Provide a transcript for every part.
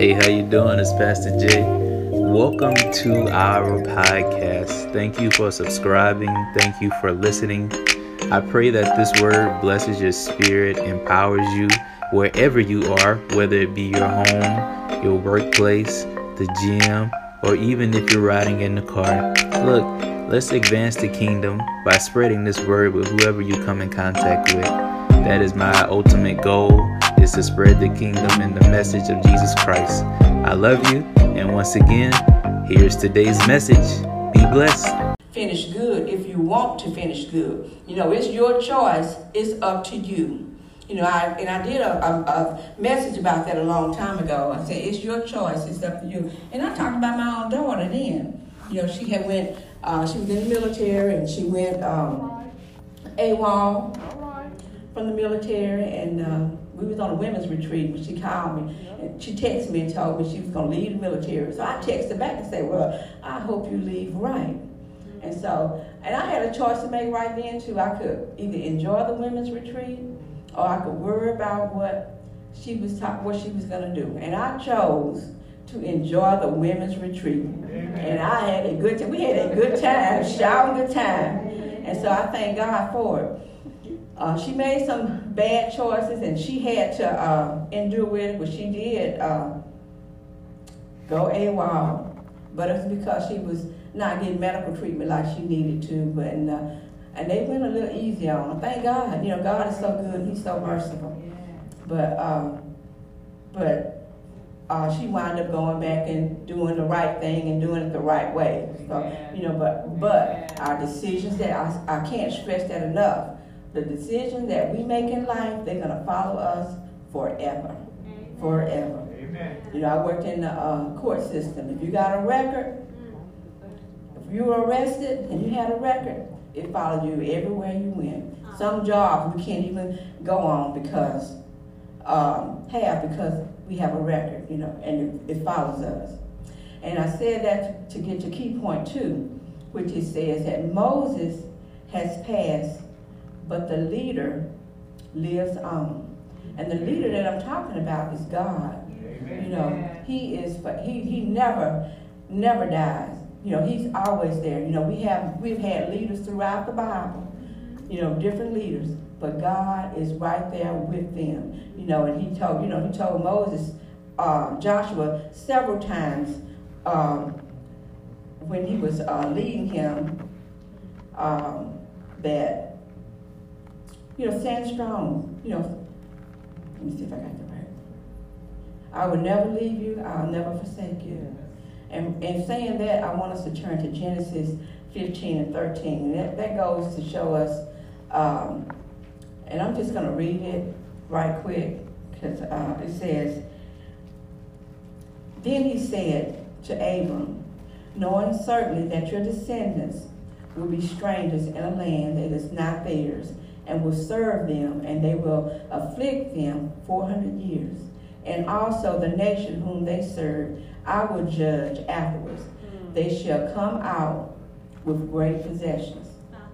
Hey, how you doing? It's Pastor Jay. Welcome to our podcast. Thank you for subscribing. Thank you for listening. I pray that this word blesses your spirit, empowers you wherever you are, whether it be your home, your workplace, the gym, or even if you're riding in the car. Look, let's advance the kingdom by spreading this word with whoever you come in contact with. That is my ultimate goal is to spread the kingdom and the message of Jesus Christ. I love you, and once again, here's today's message. Be blessed. Finish good if you want to finish good. You know, it's your choice. It's up to you. You know, I and I did a, a, a message about that a long time ago. I said it's your choice. It's up to you. And I talked about my own daughter then. You know, she had went. Uh, she was in the military and she went um, AWOL from the military and. Uh, we was on a women's retreat when she called me and she texted me and told me she was going to leave the military. So I texted back and said, well, I hope you leave right. And so, and I had a choice to make right then too. I could either enjoy the women's retreat or I could worry about what she was talk, what she was going to do. And I chose to enjoy the women's retreat. Amen. And I had a good time. We had a good time, shouting good time. And so I thank God for it. Uh, she made some bad choices and she had to uh, endure it, but she did uh, go while. But it was because she was not getting medical treatment like she needed to. But and, uh, and they went a little easy on her. Thank God. You know, God is so good. He's so merciful. But um, but uh, she wound up going back and doing the right thing and doing it the right way. So, you know, but but our decisions that I, I can't stress that enough the decision that we make in life, they're going to follow us forever. Amen. Forever. Amen. You know, I worked in the uh, court system. If you got a record, if you were arrested and you had a record, it followed you everywhere you went. Some jobs we can't even go on because, um, have because we have a record, you know, and it, it follows us. And I said that to, to get to key point two, which it says that Moses has passed but the leader lives on. And the leader that I'm talking about is God. Amen. You know, He is, but He He never, never dies. You know, He's always there. You know, we have we've had leaders throughout the Bible. You know, different leaders, but God is right there with them. You know, and He told you know He told Moses, uh, Joshua several times um, when He was uh, leading him um, that you know, stand strong. You know, let me see if I got that right. I will never leave you. I'll never forsake you. And, and saying that, I want us to turn to Genesis 15 and 13. And that, that goes to show us, um, and I'm just going to read it right quick because uh, it says, Then he said to Abram, knowing certainly that your descendants will be strangers in a land that is not theirs, and will serve them, and they will afflict them 400 years. And also the nation whom they serve, I will judge afterwards. Mm. They shall come out with great possessions.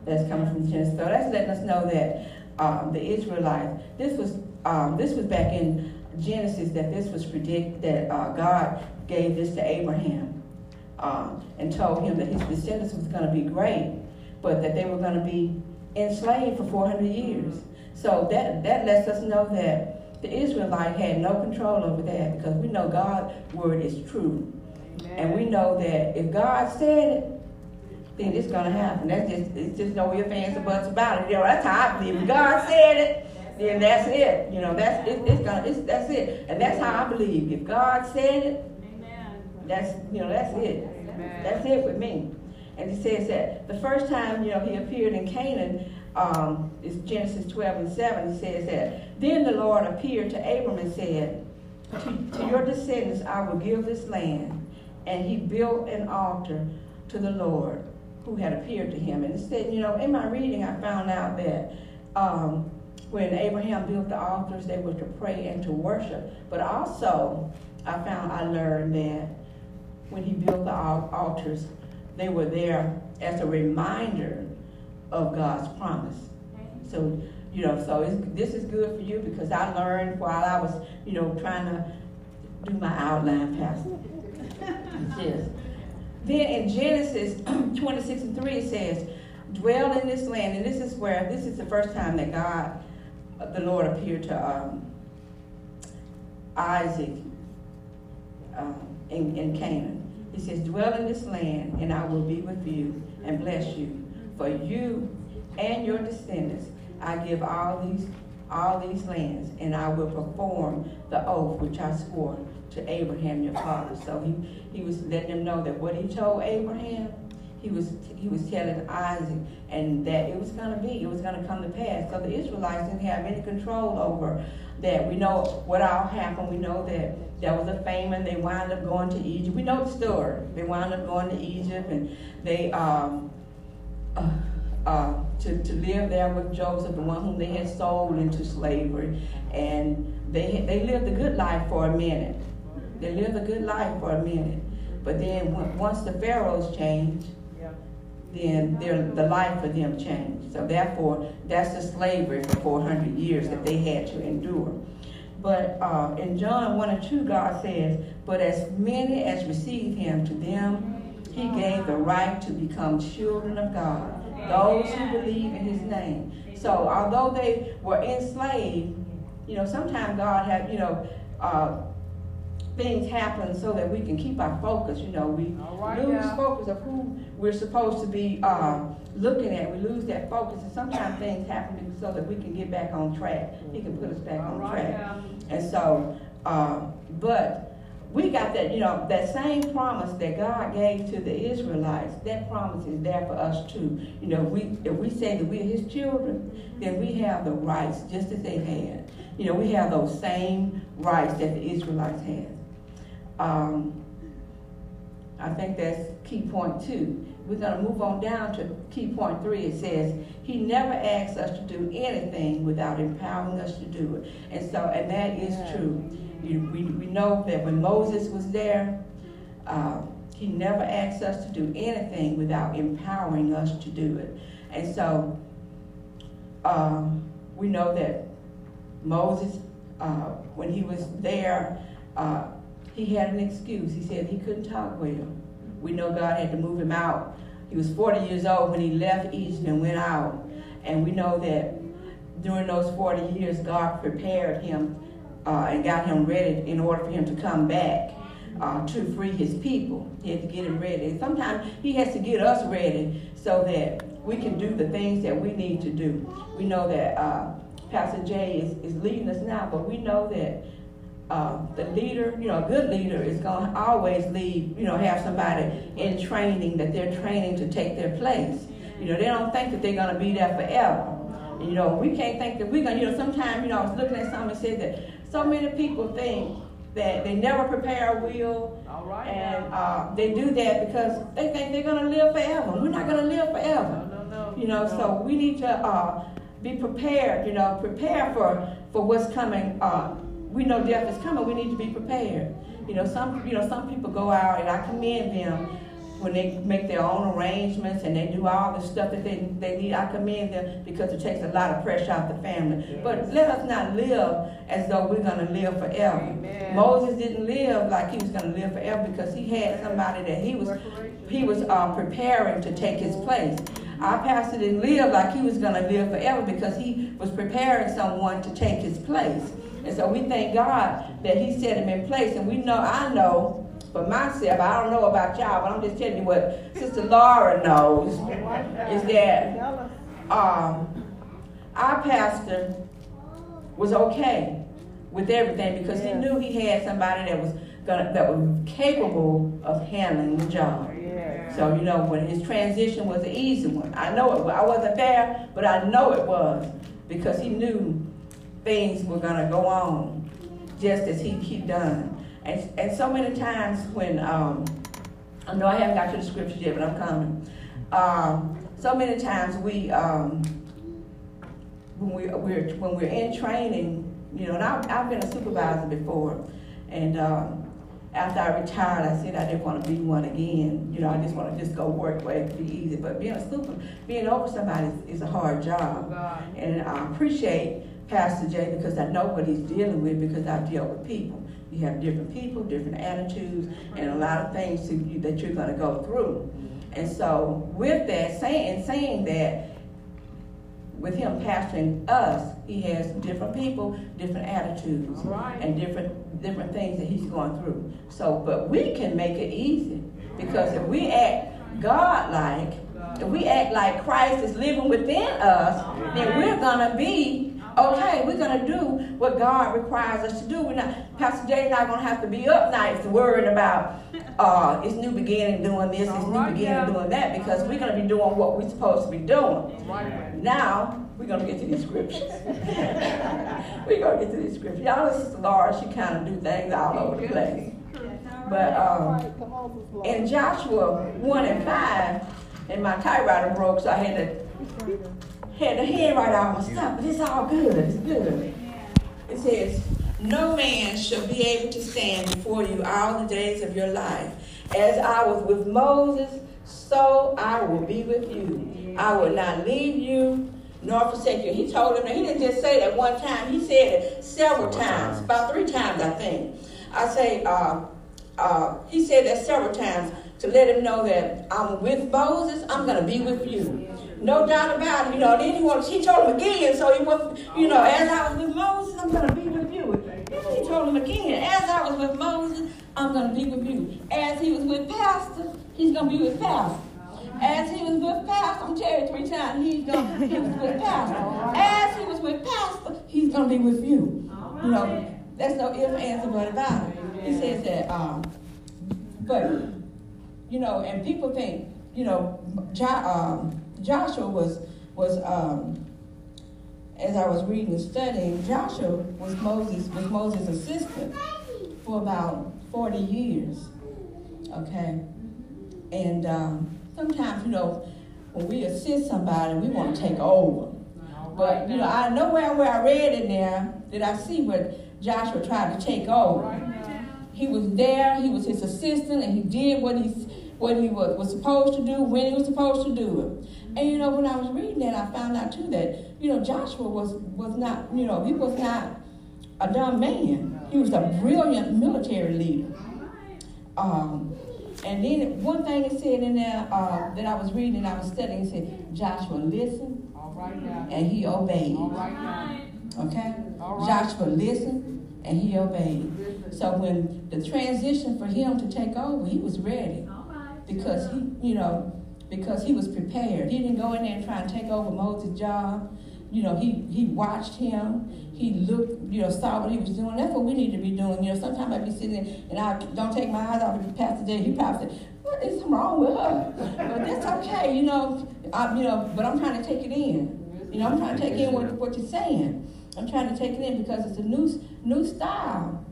That's coming from Genesis. So that's letting us know that um, the Israelites, this was um, this was back in Genesis that this was predicted that uh, God gave this to Abraham um, and told him that his descendants was going to be great, but that they were going to be enslaved for 400 years. So that, that lets us know that the Israelite had no control over that because we know God's word is true. Amen. And we know that if God said it, then it's going to happen. That's just, it's just no ifs, ands, or buts about it. You know, that's how I believe. If God said it, then that's it. You know, that's it, it's gonna, it's, that's it. And that's how I believe. If God said it, Amen. that's, you know, that's it. Amen. That's it with me. And it says that the first time, you know, he appeared in Canaan, um, it's Genesis 12 and 7, it says that, Then the Lord appeared to Abram and said, to, to your descendants I will give this land. And he built an altar to the Lord who had appeared to him. And it said, you know, in my reading, I found out that um, when Abraham built the altars, they were to pray and to worship. But also, I found, I learned that when he built the altars, they were there as a reminder of God's promise. So, you know, so this is good for you because I learned while I was, you know, trying to do my outline, Pastor. Yes. Then in Genesis 26 and 3, it says, Dwell in this land. And this is where, this is the first time that God, the Lord, appeared to um, Isaac um, in, in Canaan. He says, Dwell in this land, and I will be with you and bless you. For you and your descendants I give all these all these lands, and I will perform the oath which I swore to Abraham your father. So he, he was letting them know that what he told Abraham, he was he was telling Isaac, and that it was going to be, it was going to come to pass. So the Israelites didn't have any control over that. We know what all happened. We know that there was a famine. They wound up going to Egypt. We know the story. They wound up going to Egypt, and they um, uh, uh, to, to live there with Joseph, the one whom they had sold into slavery. And they, they lived a good life for a minute. They lived a good life for a minute. But then once the pharaohs changed, then their, the life for them changed. So therefore, that's the slavery for 400 years that they had to endure. But uh, in John 1 and 2, God says, But as many as received him, to them he gave the right to become children of God those who believe in his name. So although they were enslaved, you know, sometimes God had, you know, uh, things happen so that we can keep our focus. You know, we right, lose yeah. focus of who we're supposed to be uh, looking at. We lose that focus, and sometimes things happen so that we can get back on track. He can put us back All on right, track. Yeah. And so, uh, but we got that, you know, that same promise that God gave to the Israelites, that promise is there for us too. You know, we if we say that we're his children, then we have the rights just as they had. You know, we have those same rights that the Israelites had. Um, I think that's key point two. We're going to move on down to key point three. It says, He never asks us to do anything without empowering us to do it. And so, and that is yeah. true. You, we, we know that when Moses was there, uh, he never asked us to do anything without empowering us to do it. And so um, we know that Moses, uh, when he was there, uh, he had an excuse. He said he couldn't talk well. We know God had to move him out. He was 40 years old when he left Egypt and went out. And we know that during those 40 years, God prepared him uh, and got him ready in order for him to come back uh, to free his people. He had to get him ready. And sometimes he has to get us ready so that we can do the things that we need to do. We know that uh, Pastor Jay is, is leading us now, but we know that uh, the leader, you know, a good leader is going to always lead, you know, have somebody in training that they're training to take their place. You know, they don't think that they're going to be there forever. You know, we can't think that we're going to, you know, sometimes, you know, I was looking at something and said that so many people think that they never prepare a will, right, and uh, they do that because they think they're going to live forever. We're not going to live forever. No, no, no, you know, so we need to uh, be prepared. You know, prepare for for what's coming. Uh, we know death is coming. We need to be prepared. You know, some you know some people go out, and I commend them when they make their own arrangements and they do all the stuff that they, they need, I commend them because it takes a lot of pressure off the family. Yes. But let us not live as though we're going to live forever. Amen. Moses didn't live like he was going to live forever because he had somebody that he was he was uh, preparing to take his place. Our pastor didn't live like he was going to live forever because he was preparing someone to take his place. And so we thank God that he set him in place. And we know, I know, for myself, I don't know about y'all, but I'm just telling you what Sister Laura knows is that um, our pastor was okay with everything because he knew he had somebody that was gonna that was capable of handling the job. So you know when his transition was an easy one. I know it. I wasn't there, but I know it was because he knew things were gonna go on just as he he done. And, and so many times when, um, I know I haven't got to the scriptures yet, but I'm coming. Um, so many times we, um, when, we, we're, when we're in training, you know, and I've, I've been a supervisor before, and um, after I retired, I said I didn't want to be one again. You know, I just want to just go work where it be easy. But being a super, being over somebody is, is a hard job. Oh, and I appreciate Pastor Jay because I know what he's dealing with because I've dealt with people. You have different people, different attitudes, and a lot of things to, that you're going to go through. And so, with that, saying saying that, with him pastoring us, he has different people, different attitudes, Right. and different different things that he's going through. So, but we can make it easy because if we act God-like, if we act like Christ is living within us, then we're gonna be okay. We're gonna do what God requires us to do. We're not, Pastor Jay's not gonna have to be up nights worrying about uh, it's new beginning doing this, it's new beginning doing that, because we're gonna be doing what we're supposed to be doing. Now, we're going to get to these scriptures. we're going to get to these scriptures. Y'all, this is Laura. She kind of do things all over the place. But um, in Joshua 1 and 5, and my typewriter broke, so I had to had to handwrite all my stuff, but it's all good. It's good. It says, No man shall be able to stand before you all the days of your life. As I was with Moses, so I will be with you. I will not leave you nor forsake you. He told him he didn't just say that one time, he said it several Several times, times. about three times, I think. I say, uh, uh, he said that several times to let him know that I'm with Moses, I'm going to be with you. No doubt about it. You know, then he, wanted, he told him again, so he was, you know, as I was with Moses, I'm going to be with you. Then he told him again, as I was with Moses, I'm going to be with you. As he was with Pastor, he's going to be with Pastor. As he was with Pastor, I'm telling you three times, he's going he was with Pastor. As he was with Pastor, he's going to be with you. You know, that's no if, ands, or but about it. He says that, um, but, you know, and people think, you know, John, um, Joshua was, was um, as I was reading and studying, Joshua was Moses, was Moses' assistant for about 40 years. Okay? And um, sometimes, you know, when we assist somebody, we want to take over. But, you know, I nowhere where I read in there did I see where Joshua tried to take over. He was there, he was his assistant, and he did what he what he was, was supposed to do when he was supposed to do it. And you know, when I was reading that, I found out too that you know Joshua was was not you know he was not a dumb man. He was a brilliant military leader. Um, and then one thing it said in there uh, that I was reading and I was studying, it said Joshua listened All right and he obeyed. All right. Okay? All right. Joshua listened and he obeyed. So when the transition for him to take over, he was ready because he, you know, because he was prepared. He didn't go in there and try and take over Moses' job. You know, he he watched him. He looked, you know, saw what he was doing. That's what we need to be doing. You know, sometimes I'd be sitting there and I don't take my eyes off of Pastor Jay. He probably said, "What is wrong with her?" But that's okay. You know, I, you know. But I'm trying to take it in. You know, I'm trying to take in what, what you're saying. I'm trying to take it in because it's a new new style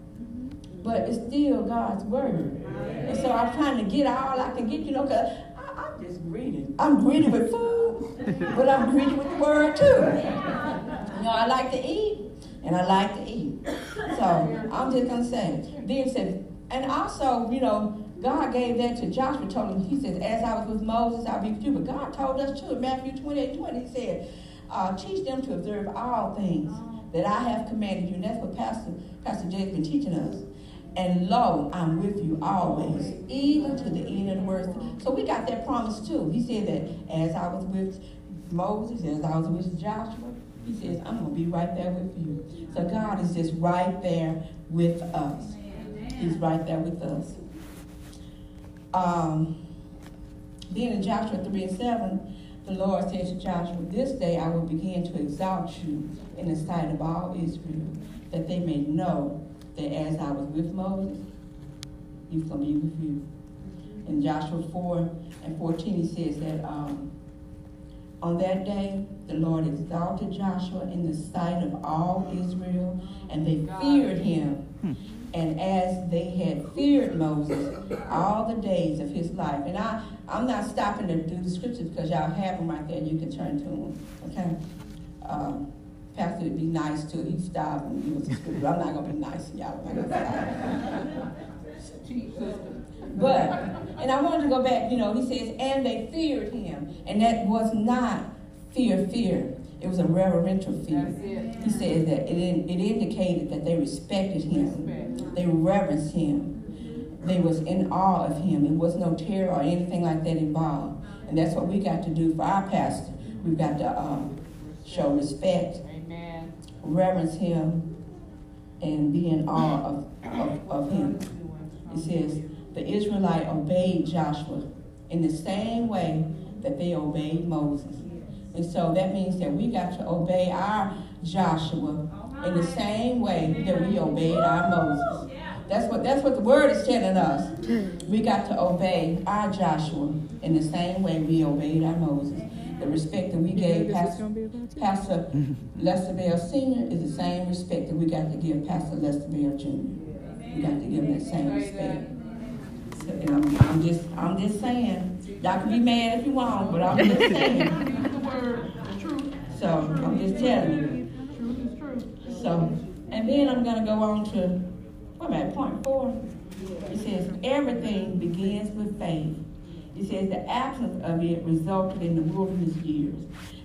but it's still God's word. And so I'm trying to get all I can get, you know, because Greedy. I'm greedy with food, but I'm greedy with the word too. You know, I like to eat, and I like to eat. So I'm just to say, then said, and also, you know, God gave that to Joshua, told him, he says, as I was with Moses, I'll be with you. But God told us too in Matthew 28, 20, he said, uh, teach them to observe all things that I have commanded you. And that's what Pastor, Pastor Jay's been teaching us. And lo, I'm with you always, even to the end of the world. So we got that promise too. He said that as I was with Moses, as I was with Joshua, he says, I'm going to be right there with you. So God is just right there with us. He's right there with us. Um, then in Joshua 3 and 7, the Lord said to Joshua, This day I will begin to exalt you in the sight of all Israel, that they may know that as I was with Moses, he's going to be with you. In Joshua 4 and 14, he says that um, on that day, the Lord exalted Joshua in the sight of all Israel, and they feared him. And as they had feared Moses all the days of his life. And I, I'm not stopping to do the scriptures because y'all have them right there. You can turn to them. Okay? Um, Pastor would be nice too. He'd stop and give us a scripture. I'm not going to be nice to y'all. I'm not gonna. But, and I wanted to go back, you know, he says, and they feared him. And that was not fear, fear. It was a reverential fear. He says that it, in- it indicated that they respected him. Respect. They reverenced him. They was in awe of him. It was no terror or anything like that involved. And that's what we got to do for our pastor. We've got to um, show respect. Reverence him, and be in awe of, of, of him. It says, the Israelite obeyed Joshua in the same way that they obeyed Moses. And so that means that we got to obey our Joshua in the same way that we obeyed our Moses. That's what that's what the word is telling us. We got to obey our Joshua in the same way we obeyed our Moses. The respect that we gave Pastor, Pastor Lester Bell Sr. is the same respect that we got to give Pastor Lester Bell Jr. We got to give him that same respect. So, and I'm, I'm just I'm just saying. Y'all can be mad if you want, but I'm just saying. The word, the truth, So I'm just telling you. truth is truth. So, and then I'm gonna go on to, what at, point four? It says, everything begins with faith. It says the absence of it resulted in the wilderness years.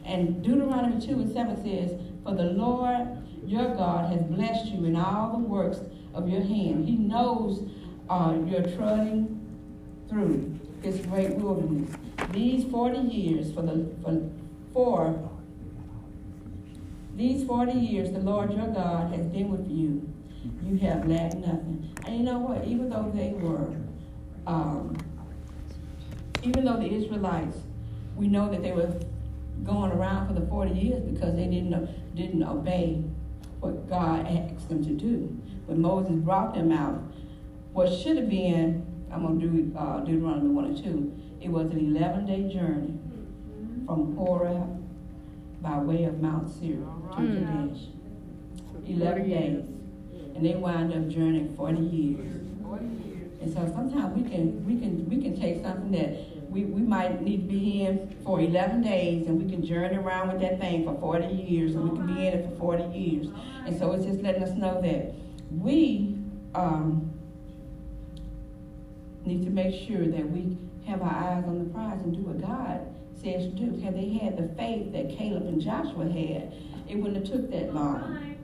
And Deuteronomy 2 and 7 says, For the Lord your God has blessed you in all the works of your hand. He knows uh, you're trudging through this great wilderness. These 40 years for the for, for these 40 years, the Lord your God has been with you. You have lacked nothing. And you know what? Even though they were, um, even though the Israelites, we know that they were going around for the 40 years because they didn't, didn't obey what God asked them to do. When Moses brought them out, what should have been, I'm going to do uh, Deuteronomy 1 and 2, it was an 11 day journey from Horeb by way of Mount Seir to Kadesh. 11 days. And they wound up journeying 40 years. Forty years. And so sometimes we can we can we can take something that we, we might need to be in for 11 days and we can journey around with that thing for 40 years and we can be in it for 40 years. And so it's just letting us know that we um, need to make sure that we have our eyes on the prize and do what God says to do. Had they had the faith that Caleb and Joshua had, it wouldn't have took that long.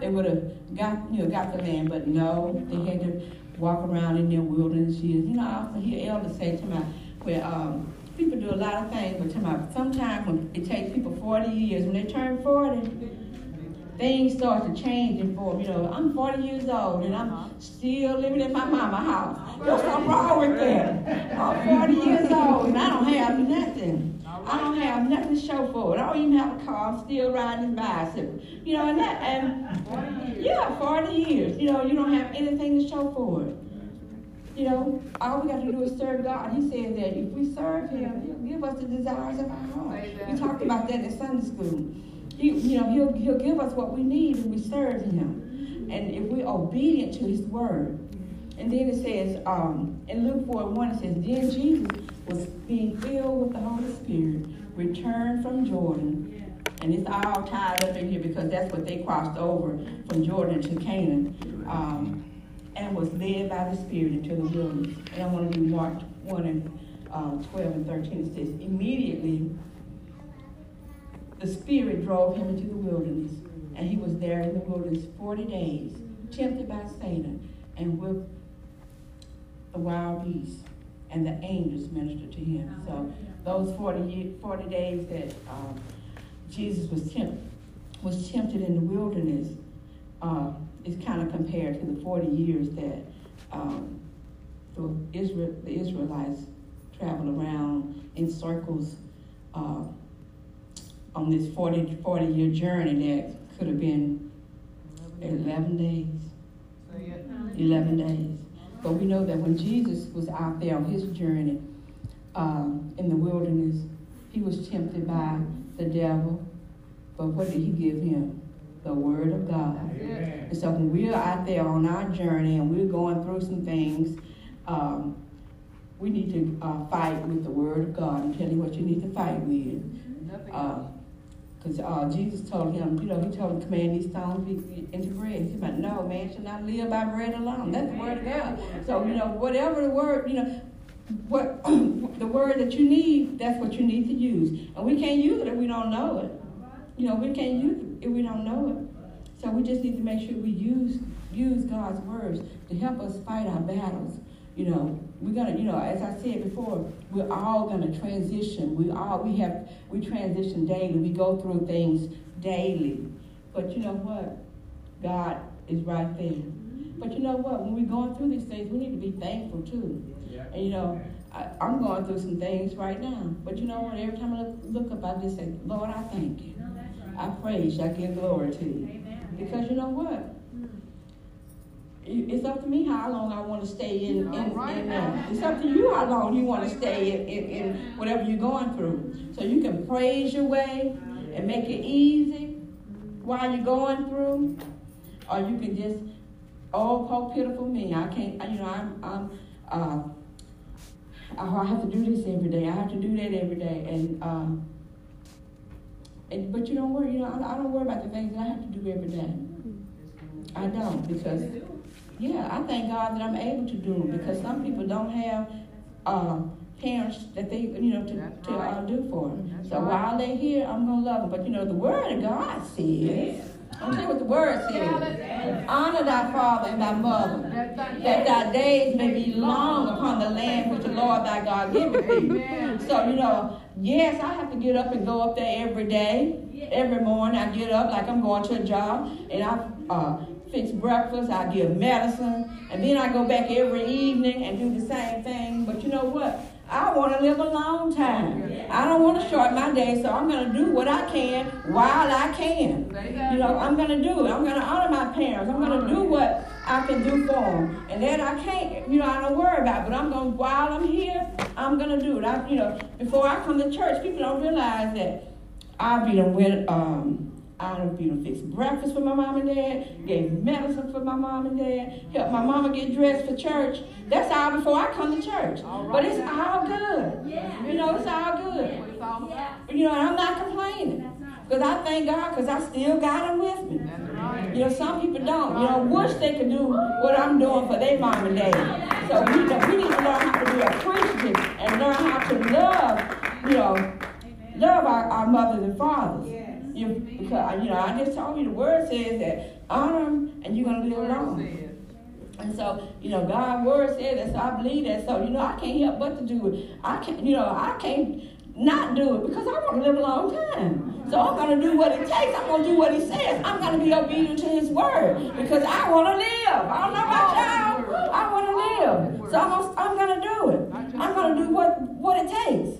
They would have got you know got the land, but no, they had to walk around in their wilderness years. You know, I often hear elders say to me, where um, people do a lot of things, but to my sometimes when it takes people 40 years, when they turn 40, things start to change and form. You know, I'm 40 years old and I'm still living in my mama house. There's something wrong with that. I'm 40 years old and I don't have nothing. I don't have nothing to show for it. I don't even have a car. I'm still riding this bicycle. You know, and that, and yeah, 40 years. You know, you don't have anything to show for it. You know, all we got to do is serve God. He said that if we serve Him, He'll give us the desires of our heart. We talked about that in Sunday school. He, you know, He'll He'll give us what we need if we serve Him, and if we're obedient to His word. And then it says, um, in Luke 4 1, it says, Then Jesus was being filled with the Holy Spirit, returned from Jordan. And it's all tied up in here because that's what they crossed over from Jordan to Canaan. Um, and was led by the Spirit into the wilderness. And I want to do Mark 1 and um, 12 and 13. It says, Immediately the Spirit drove him into the wilderness, and he was there in the wilderness 40 days, tempted by Satan, and with the wild beasts, and the angels ministered to him. So those 40, ye- 40 days that um, Jesus was, temp- was tempted in the wilderness uh, is kind of compared to the 40 years that um, the, Israel, the Israelites traveled around in circles uh, on this 40, 40 year journey that could have been 11 days. 11 days. But we know that when Jesus was out there on his journey um, in the wilderness, he was tempted by the devil. But what did he give him? The word of God. Amen. And so when we're out there on our journey and we're going through some things, um, we need to uh, fight with the word of God and tell you what you need to fight with. Nothing. Because uh, Jesus told him, you know, he told him to command these stones be into bread. He said, no, man shall not live by bread alone. That's the word of God. So, you know, whatever the word, you know, what the word that you need, that's what you need to use. And we can't use it if we don't know it. You know, we can't use it if we don't know it. So we just need to make sure we use use God's words to help us fight our battles. You know, we're gonna, you know, as I said before, we're all gonna transition. We all we have we transition daily. We go through things daily. But you know what? God is right there. Mm-hmm. But you know what? When we're going through these things, we need to be thankful too. Yeah. And you know, I, I'm going through some things right now. But you know what? Every time I look, look up, I just say, Lord, I thank you. No, right. I praise you. I give glory to you. Amen. Because you know what? It's up to me how long I want to stay in, in, in there. It's up to you how long you want to stay in, in, in whatever you're going through. So you can praise your way and make it easy while you're going through, or you can just, oh, poor pitiful me. I can't, you know, I'm, I'm, uh, oh, I have to do this every day. I have to do that every day, and um, and but you don't worry. You know, I, I don't worry about the things that I have to do every day. I don't because yeah, I thank God that I'm able to do them because some people don't have uh, parents that they you know to, That's to uh, do for them. That's so right. while they're here, I'm gonna love them. But you know, the Word of God says. I'll tell you what the Word says. Honor thy father and thy mother, that thy days may be long upon the land which the Lord thy God giveth thee. So, you know, yes, I have to get up and go up there every day. Every morning I get up like I'm going to a job and I uh, fix breakfast, I give medicine, and then I go back every evening and do the same thing. But you know what? I want to live a long time. I don't want to short my day, so I'm going to do what I can while I can. You know, I'm going to do it. I'm going to honor my parents. I'm going to do what I can do for them. And then I can't, you know, I don't worry about it. But I'm going, while I'm here, I'm going to do it. I, you know, before I come to church, people don't realize that I be them with, um, I done be them fix breakfast for my mom and dad, gave medicine for my mom and dad, helped my mama get dressed for church. That's all before I come to church. But it's all good. You know, it's all good. You know, and I'm not complaining. Because I thank God because I still got him with me. You know, some people don't. You know, wish they could do what I'm doing for their mom and dad. So we, we need to learn how to be appreciative and learn how to love, you know, love our, our mothers and fathers. You, because, you know, I just told you the word says that honor them and you're going to live long. And so, you know, God's word said that, so I believe that. So, you know, I can't help but to do it. I can't, you know, I can't not do it because I want to live a long time. So I'm going to do what it takes. I'm going to do what he says. I'm going to be obedient to his word because I want to live. I don't know about y'all. I want to live. So I'm, gonna- I'm going to do it. I'm going to do what, what it takes.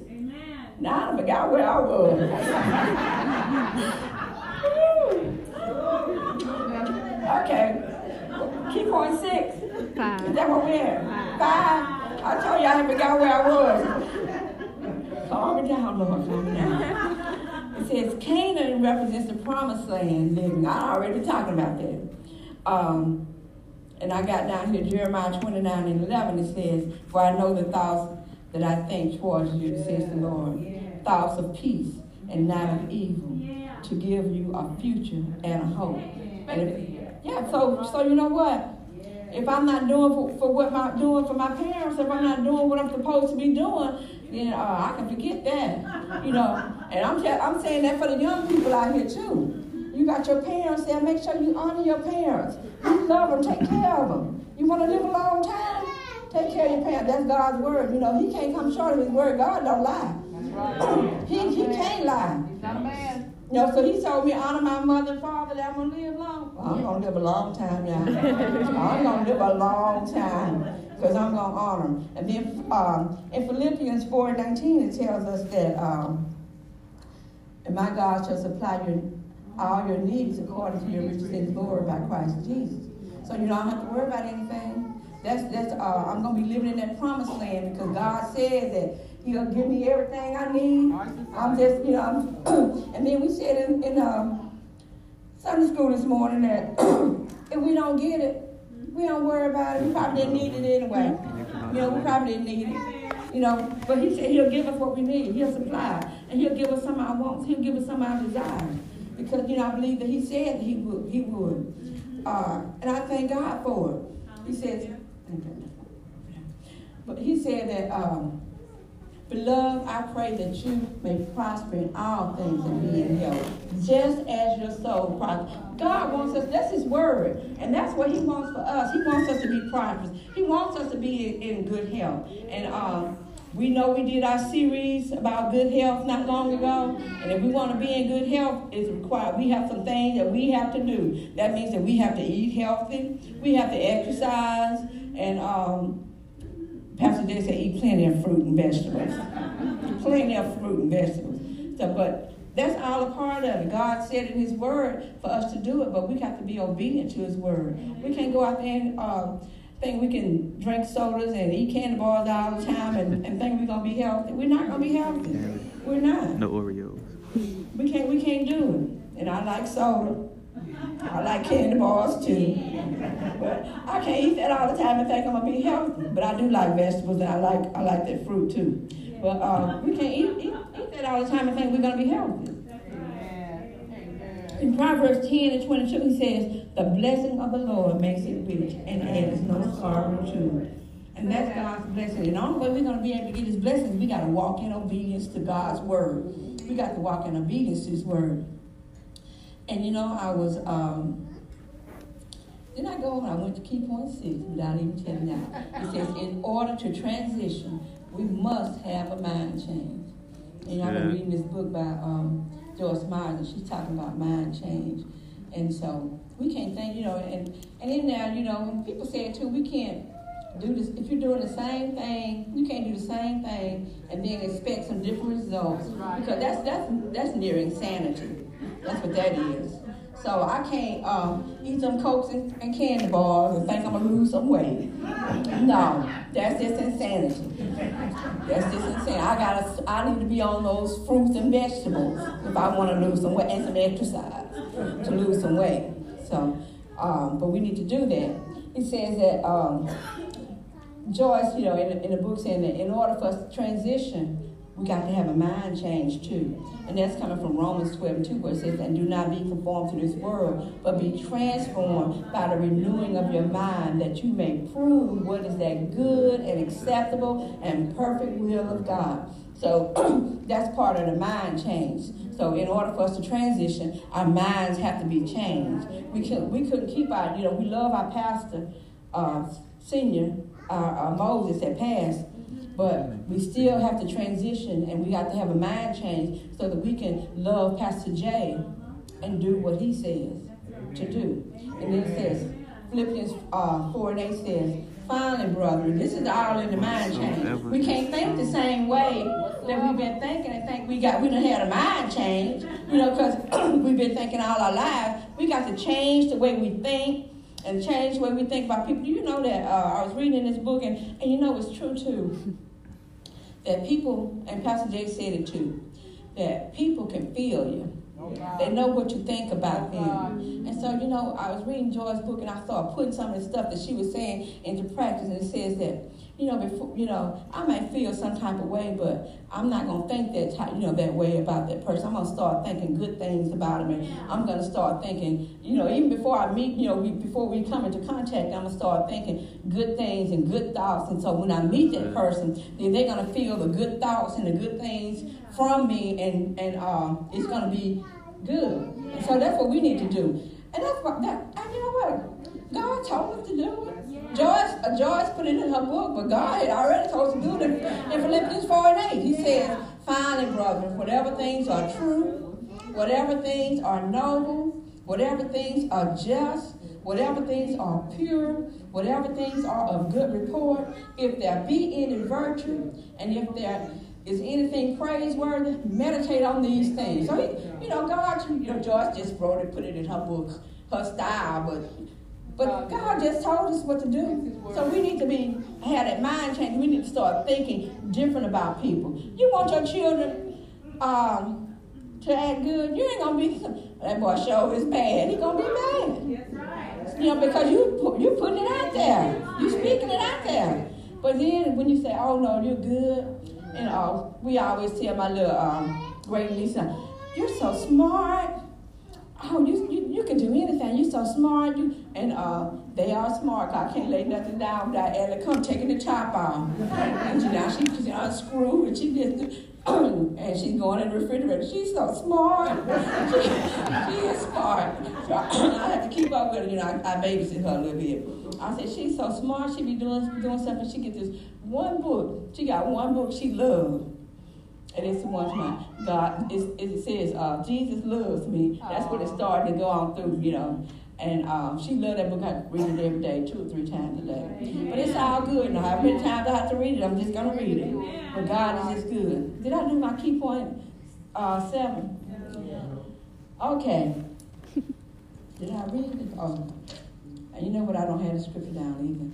Now I forgot where I was. okay. Keep point six. Is that what we're at? Five. I told you I forgot where I was. Calm me down, Lord. Calm me down. It says Canaan represents the promised land living. I already talking about that. Um, and I got down here Jeremiah 29 and 11. It says, For I know the thoughts that I think towards you, says the Lord. Thoughts of peace and not of evil, to give you a future and a hope. And if, yeah, so so you know what? If I'm not doing for, for what I'm doing for my parents, if I'm not doing what I'm supposed to be doing, then uh, I can forget that. You know, and I'm I'm saying that for the young people out here too. You got your parents there. Make sure you honor your parents. You love them. Take care of them. You want to live a long time? Take care of your parents. That's God's word. You know, He can't come short of His word. God don't lie. Right. he he can't lie. He's not a man. You know, so he told me honor my mother and father that I'm gonna live long. Well, I'm gonna live a long time now. I'm gonna live a long time because I'm gonna honor him. And then um, in Philippians 4 and 19, it tells us that um, and my God shall supply your all your needs according to your riches in glory by Christ Jesus. So you don't have to worry about anything. That's that's uh, I'm gonna be living in that promised land because God said that He'll give me everything I need. I'm just you know, I'm, and then we said in, in um, Sunday school this morning that if we don't get it, we don't worry about it. We probably didn't need it anyway. You know, we probably didn't need it. You know, but He said He'll give us what we need. He'll supply, and He'll give us some of our wants. He'll give us some of our desires because you know I believe that He said He would. He would, uh, and I thank God for it. He says, but He said that. Um, Beloved, I pray that you may prosper in all things and be in health, just as your soul prospers. God wants us, that's His word, and that's what He wants for us. He wants us to be prosperous. He wants us to be in, in good health. And um, we know we did our series about good health not long ago, and if we want to be in good health, it's required. We have some things that we have to do. That means that we have to eat healthy, we have to exercise, and um, Pastor Jay said, eat plenty of fruit and vegetables. plenty of fruit and vegetables. So, but that's all a part of it. God said in His Word for us to do it, but we have to be obedient to His Word. We can't go out there and uh, think we can drink sodas and eat candy bars all the time and, and think we're gonna be healthy. We're not gonna be healthy. We're not. No Oreos. We can't. We can't do it. And I like soda. I like candy bars too. I can't eat that all the time and think I'm gonna be healthy. But I do like vegetables and I like I like that fruit too. But uh, we can't eat, eat, eat that all the time and think we're gonna be healthy. In Proverbs 10 and 22, he says, The blessing of the Lord makes it rich and adds no sorrow to it. And that's God's blessing. And the only way we're going to be able to get his blessings, we got to walk in obedience to God's word. We got to walk in obedience to his word. And you know, I was, um, then I go and I went to key point six without even telling you. It says, in order to transition, we must have a mind change. And I've been reading this book by um, Joyce Myers, and she's talking about mind change. And so we can't think, you know, and, and in there, you know, when people say it too, we can't do this. If you're doing the same thing, you can't do the same thing and then expect some different results. Because that's that's that's near insanity. That's what that is. So I can't um, eat some cokes and, and candy bars and think I'm gonna lose some weight. No, that's just insanity. That's just insane. I gotta, I need to be on those fruits and vegetables if I want to lose some weight and some exercise to lose some weight. So, um, but we need to do that. It says that um, Joyce, you know, in, in the book saying that in order for us to transition, we got to have a mind change too. And that's coming from Romans 12 and 2, where it says, And do not be conformed to this world, but be transformed by the renewing of your mind, that you may prove what is that good and acceptable and perfect will of God. So that's part of the mind change. So in order for us to transition, our minds have to be changed. We can we couldn't keep our, you know, we love our pastor, uh, senior, uh, uh, Moses that passed, but we still have to transition and we got to have a mind change so that we can love Pastor Jay and do what he says to do. And then it says, Philippians uh, 4 and 8 says, Finally, brethren, this is all in the mind change. We can't think the same way that we've been thinking and think we got we done had a mind change, you know, because we've been thinking all our lives. We got to change the way we think and change the way we think about people. You know that uh, I was reading this book, and, and you know it's true too. That people, and Pastor Jay said it too, that people can feel you. They know what you think about them. And so, you know, I was reading Joy's book and I started putting some of the stuff that she was saying into practice. And it says that, you know, before, you know, I may feel some type of way, but I'm not going to think that, type, you know, that way about that person. I'm going to start thinking good things about them. And I'm going to start thinking, you know, even before I meet, you know, we, before we come into contact, I'm going to start thinking good things and good thoughts. And so when I meet that person, then they're going to feel the good thoughts and the good things from me, and, and um, it's going to be good. And so that's what we need to do. And that's what that. And you know what? God told us to do it. Joyce, uh, Joyce put it in her book, but God had already told us to do it in, Philippians 4 and 8. He says, Finally, brethren, whatever things are true, whatever things are noble, whatever things are just, whatever things are pure, whatever things are of good report, if there be any virtue, and if there is anything praiseworthy, meditate on these things. So, he, you know, God, you know, Joyce just wrote it, put it in her book, her style, but but God just told us what to do. So we need to be have that mind change. We need to start thinking different about people. You want your children um, to act good, you ain't gonna be that boy show is bad. He gonna be bad. You know, because you you putting it out there. You speaking it out there. But then when you say, oh no, you're good, and uh, we always tell my little um, great niece, you're so smart. Oh, you, you, you can do anything. You're so smart. You, and uh, they are smart. I can't lay nothing down without Ellie come taking the top off. and she, now she, she unscrew and she just, and she's going in the refrigerator. She's so smart. she, she is smart. So I, have to keep up with her. You know, I, I babysit her a little bit. I said, she's so smart. She be doing, doing something. She get this one book. She got one book she loves. And it's one my God. It, it says uh, Jesus loves me. That's what it started to go on through, you know. And um, she loved that book. I read it every day, two or three times a day. But it's all good. Now, how many times I have to read it, I'm just gonna read it. But God is just good. Did I do my key point uh, seven? Okay. Did I read it? Oh. And you know what? I don't have the scripture down either.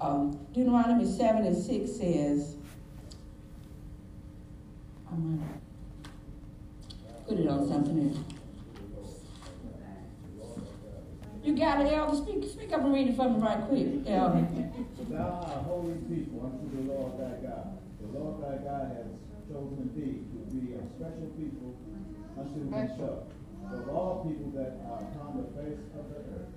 Um, Deuteronomy 7 and 6 says, Gonna put it on something else. You got it, Elder? Speak, speak up and read it for me right quick, Elder. Thou art holy people unto the Lord thy God. The Lord thy God has chosen thee to be a special people unto himself of all people that are upon the face of the earth.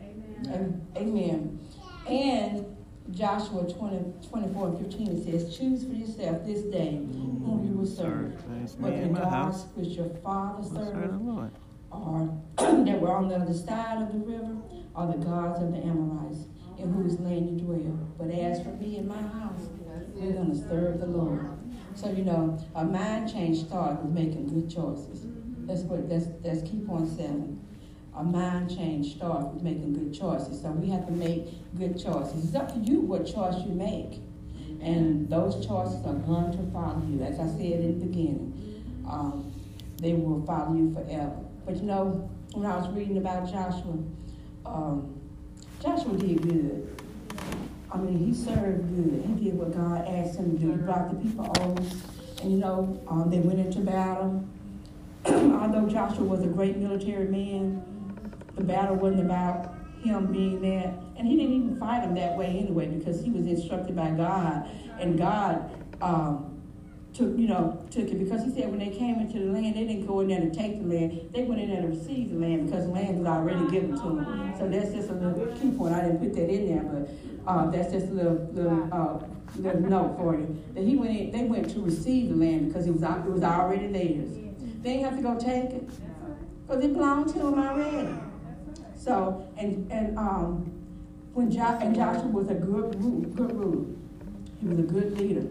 Amen. Amen. And Joshua 20, 24 and 15 it says, Choose for yourself this day whom you will serve, whether the gods which your father served, or that were on the other side of the river, or the gods of the Amorites, in whose land you dwell. But as for me and my house, we're going to serve the Lord. So, you know, a mind change starts with making good choices. That's what, that's, that's key point seven a mind change starts with making good choices. So we have to make good choices. It's up to you what choice you make. And those choices are going to follow you. As I said in the beginning, um, they will follow you forever. But you know, when I was reading about Joshua, um, Joshua did good. I mean, he served good. He did what God asked him to do. He brought the people over. And you know, um, they went into battle. Although Joshua was a great military man, the battle wasn't about him being there. And he didn't even fight him that way anyway because he was instructed by God. And God um, took, you know, took it because he said when they came into the land, they didn't go in there to take the land. They went in there to receive the land because the land was already given to them. So that's just a little key point. I didn't put that in there, but uh, that's just a little, little, uh, little note for you. That he went in, they went to receive the land because it was, it was already theirs. They didn't have to go take it because it belonged to them already. So, and, and um, when jo- and Joshua was a good ruler, good ruler. He was a good leader.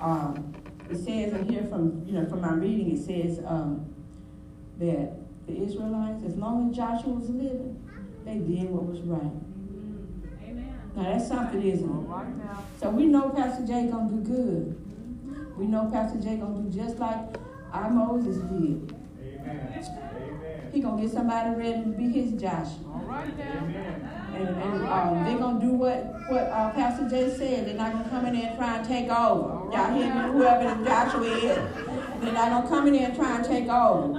Um, it says in here from, you know, from my reading, it says um, that the Israelites, as long as Joshua was living, they did what was right. Amen. Now that's something, isn't it? Right now. So we know Pastor Jay gonna do good. We know Pastor Jay gonna do just like our Moses did. Amen. Amen. He gonna get somebody ready to be his Joshua. And, and um, they're gonna do what what uh, Pastor Jay said. They're not gonna come in there and try and take over. Y'all hear me? Whoever the Joshua is, they're not gonna come in there and try and take over.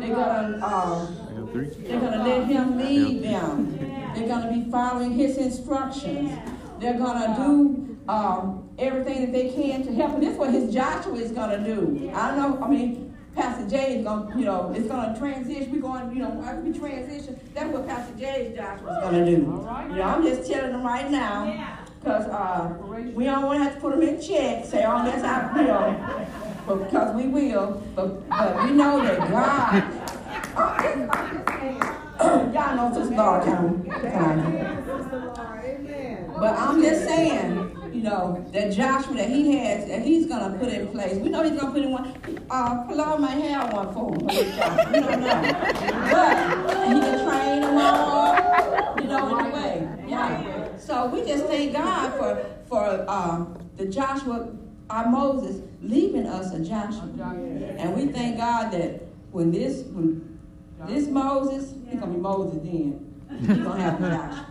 They're gonna um, they're gonna let him lead them. They're gonna be following his instructions. They're gonna do um, everything that they can to help. And this is what his Joshua is gonna do. I don't know. I mean. Pastor Jay is gonna, you know, it's gonna transition. We're going, you know, as we transition, that's what Pastor Jay's Joshua is gonna do. You know, I'm just telling them right now, because uh, we don't want to have to put them in check. Say, oh, that's how, you know, but, because we will. But, but we know that God. Y'all know this Lord coming. But I'm just saying, know, that Joshua that he has, that he's gonna put in place. We know he's gonna put in one. Uh, Pilar might have one for him. We don't know, but he can train them all, you know, in way. Yeah. So we just thank God for for um, the Joshua, our Moses, leaving us a Joshua, and we thank God that when this when this Moses, he's gonna be Moses then. He's gonna have Joshua.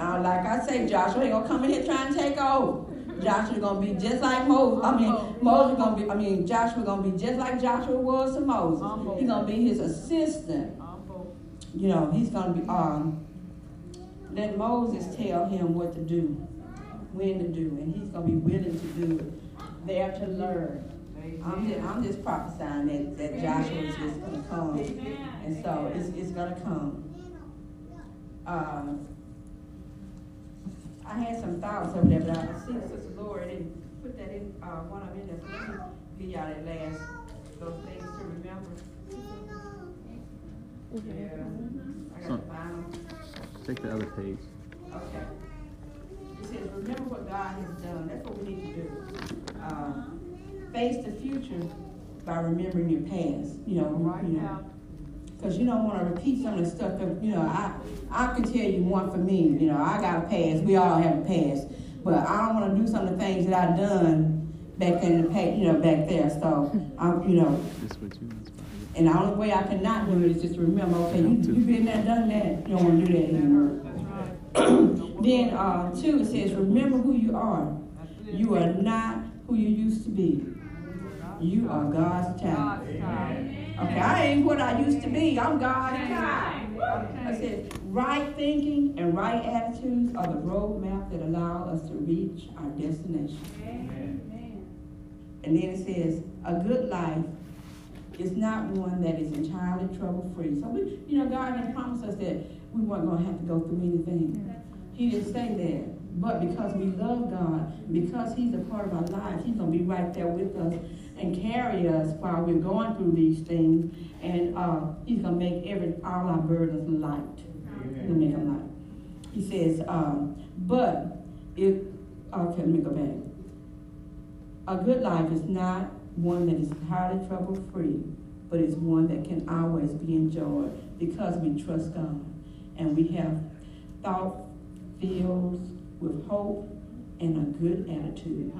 Uh, like I say, Joshua ain't gonna come in here trying to take over. Joshua gonna be just like Moses. I mean, Moses gonna be. I mean, Joshua gonna be just like Joshua was to Moses. He's gonna be his assistant. You know, he's gonna be. Um, let Moses tell him what to do, when to do, and he's gonna be willing to do it. There to learn. I'm just, I'm just prophesying that, that Joshua is just gonna come. And so it's, it's gonna come. Um, I had some thoughts over there, but I see Sister Laura didn't put that in, uh, one of them in there. So let me give y'all that last, those things to remember. Yeah, I got to find them. Take the other page. Okay. It says, remember what God has done. That's what we need to do. Um, face the future by remembering your past. You know, Right you know. now. Because you don't want to repeat some of the stuff that, you know, I, I can tell you one for me, you know, I got a past, we all have a past. But I don't want to do some of the things that I've done back in the past, you know, back there. So, I'm, you know, This what you inspired. and the only way I cannot do it is just remember, okay, you, you've been there, done that, you don't want to do that anymore. That's right. Then, uh, two, it says, remember who you are. You are not who you used to be. You are God's child. God's time. Okay, I ain't what I used to be. I'm God's child. I said, right thinking and right attitudes are the roadmap that allow us to reach our destination. Amen. And then it says, a good life is not one that is entirely trouble free. So we, you know, God didn't promise us that we weren't going to have to go through anything. He didn't say that. But because we love God, because He's a part of our lives, He's going to be right there with us and carry us while we're going through these things. And uh, He's going to make every all our burdens light. He'll make them light. He says, um, but if, okay, let me go back. A good life is not one that is entirely trouble free, but it's one that can always be enjoyed because we trust God and we have thought filled with hope and a good attitude.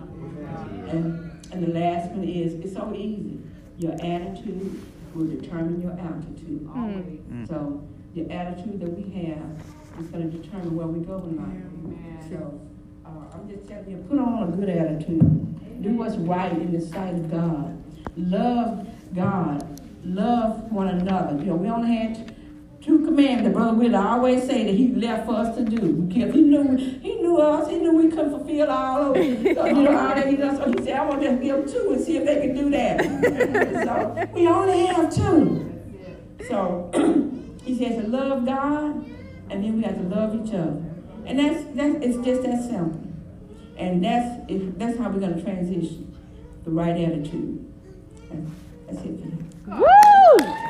And, and the last one is it's so easy. Your attitude will determine your altitude. Always. So the attitude that we have is going to determine where we go in life. So uh, I'm just telling you, put on a good attitude. Do what's right in the sight of God. Love God. Love one another. You know, we only had two commandments. Brother Will always say that he left for us to do because he knew he knew us. He knew we couldn't fulfill all of it. So you know all that he does. So he said, I want to give them two and see if they can do that. so we only have two. So he says to love God, and then we have to love each other, and that's that's it's just that simple. And that's if, that's how we're gonna transition the right attitude. And that's it. Woo!